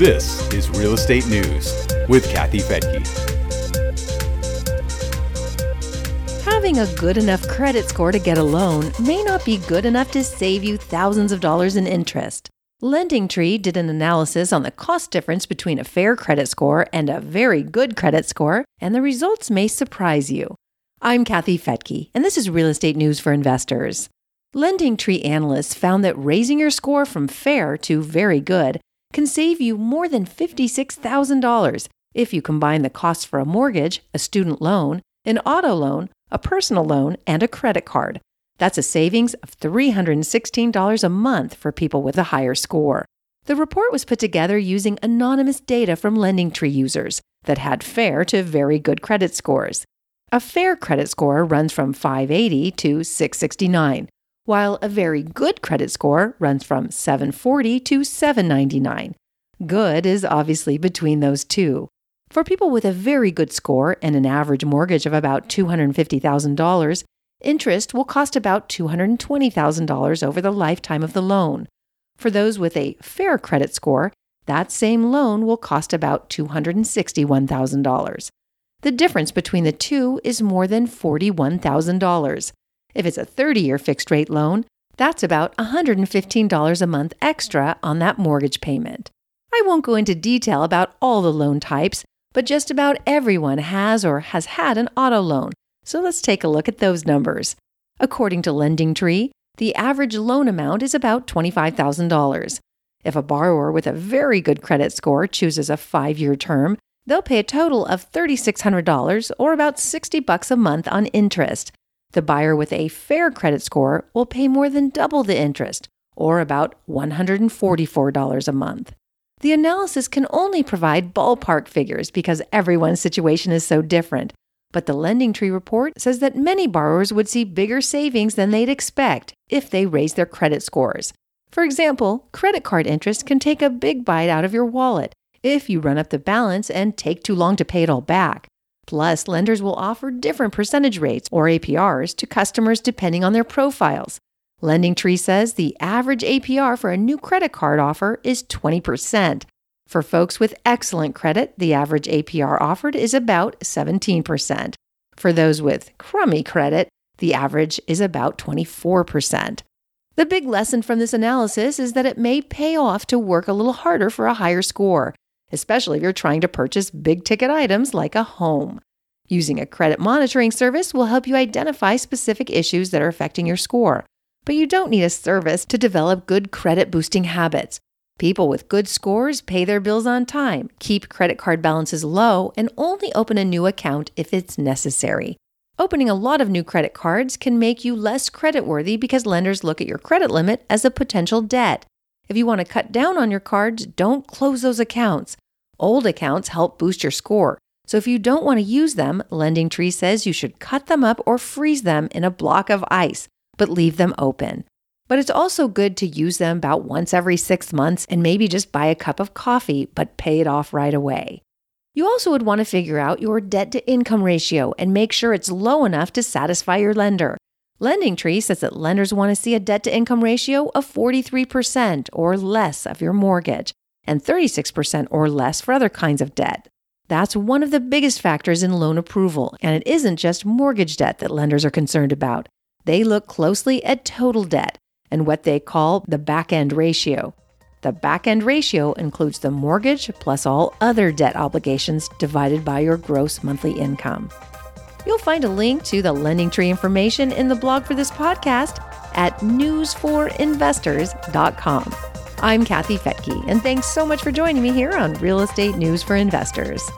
This is Real Estate News with Kathy Fettke. Having a good enough credit score to get a loan may not be good enough to save you thousands of dollars in interest. LendingTree did an analysis on the cost difference between a fair credit score and a very good credit score, and the results may surprise you. I'm Kathy Fettke, and this is Real Estate News for Investors. LendingTree analysts found that raising your score from fair to very good can save you more than $56,000 if you combine the costs for a mortgage, a student loan, an auto loan, a personal loan, and a credit card. That's a savings of $316 a month for people with a higher score. The report was put together using anonymous data from LendingTree users that had fair to very good credit scores. A fair credit score runs from 580 to 669, while a very good credit score runs from 740 to 799. Good is obviously between those two. For people with a very good score and an average mortgage of about $250,000, interest will cost about $220,000 over the lifetime of the loan. For those with a fair credit score, that same loan will cost about $261,000. The difference between the two is more than $41,000. If it's a 30 year fixed rate loan, that's about $115 a month extra on that mortgage payment. I won't go into detail about all the loan types, but just about everyone has or has had an auto loan. So let's take a look at those numbers. According to LendingTree, the average loan amount is about $25,000. If a borrower with a very good credit score chooses a 5-year term, they'll pay a total of $3600 or about 60 bucks a month on interest. The buyer with a fair credit score will pay more than double the interest, or about $144 a month. The analysis can only provide ballpark figures because everyone's situation is so different. But the LendingTree report says that many borrowers would see bigger savings than they'd expect if they raise their credit scores. For example, credit card interest can take a big bite out of your wallet if you run up the balance and take too long to pay it all back. Plus, lenders will offer different percentage rates or APRs to customers depending on their profiles. LendingTree says the average APR for a new credit card offer is 20%. For folks with excellent credit, the average APR offered is about 17%. For those with crummy credit, the average is about 24%. The big lesson from this analysis is that it may pay off to work a little harder for a higher score especially if you're trying to purchase big ticket items like a home. Using a credit monitoring service will help you identify specific issues that are affecting your score. But you don't need a service to develop good credit boosting habits. People with good scores pay their bills on time, keep credit card balances low, and only open a new account if it's necessary. Opening a lot of new credit cards can make you less creditworthy because lenders look at your credit limit as a potential debt. If you want to cut down on your cards, don't close those accounts. Old accounts help boost your score. So if you don't want to use them, LendingTree says you should cut them up or freeze them in a block of ice, but leave them open. But it's also good to use them about once every six months and maybe just buy a cup of coffee, but pay it off right away. You also would want to figure out your debt to income ratio and make sure it's low enough to satisfy your lender. LendingTree says that lenders want to see a debt to income ratio of 43% or less of your mortgage, and 36% or less for other kinds of debt. That's one of the biggest factors in loan approval, and it isn't just mortgage debt that lenders are concerned about. They look closely at total debt and what they call the back end ratio. The back end ratio includes the mortgage plus all other debt obligations divided by your gross monthly income. You'll find a link to the LendingTree information in the blog for this podcast at newsforinvestors.com. I'm Kathy Fettke, and thanks so much for joining me here on Real Estate News for Investors.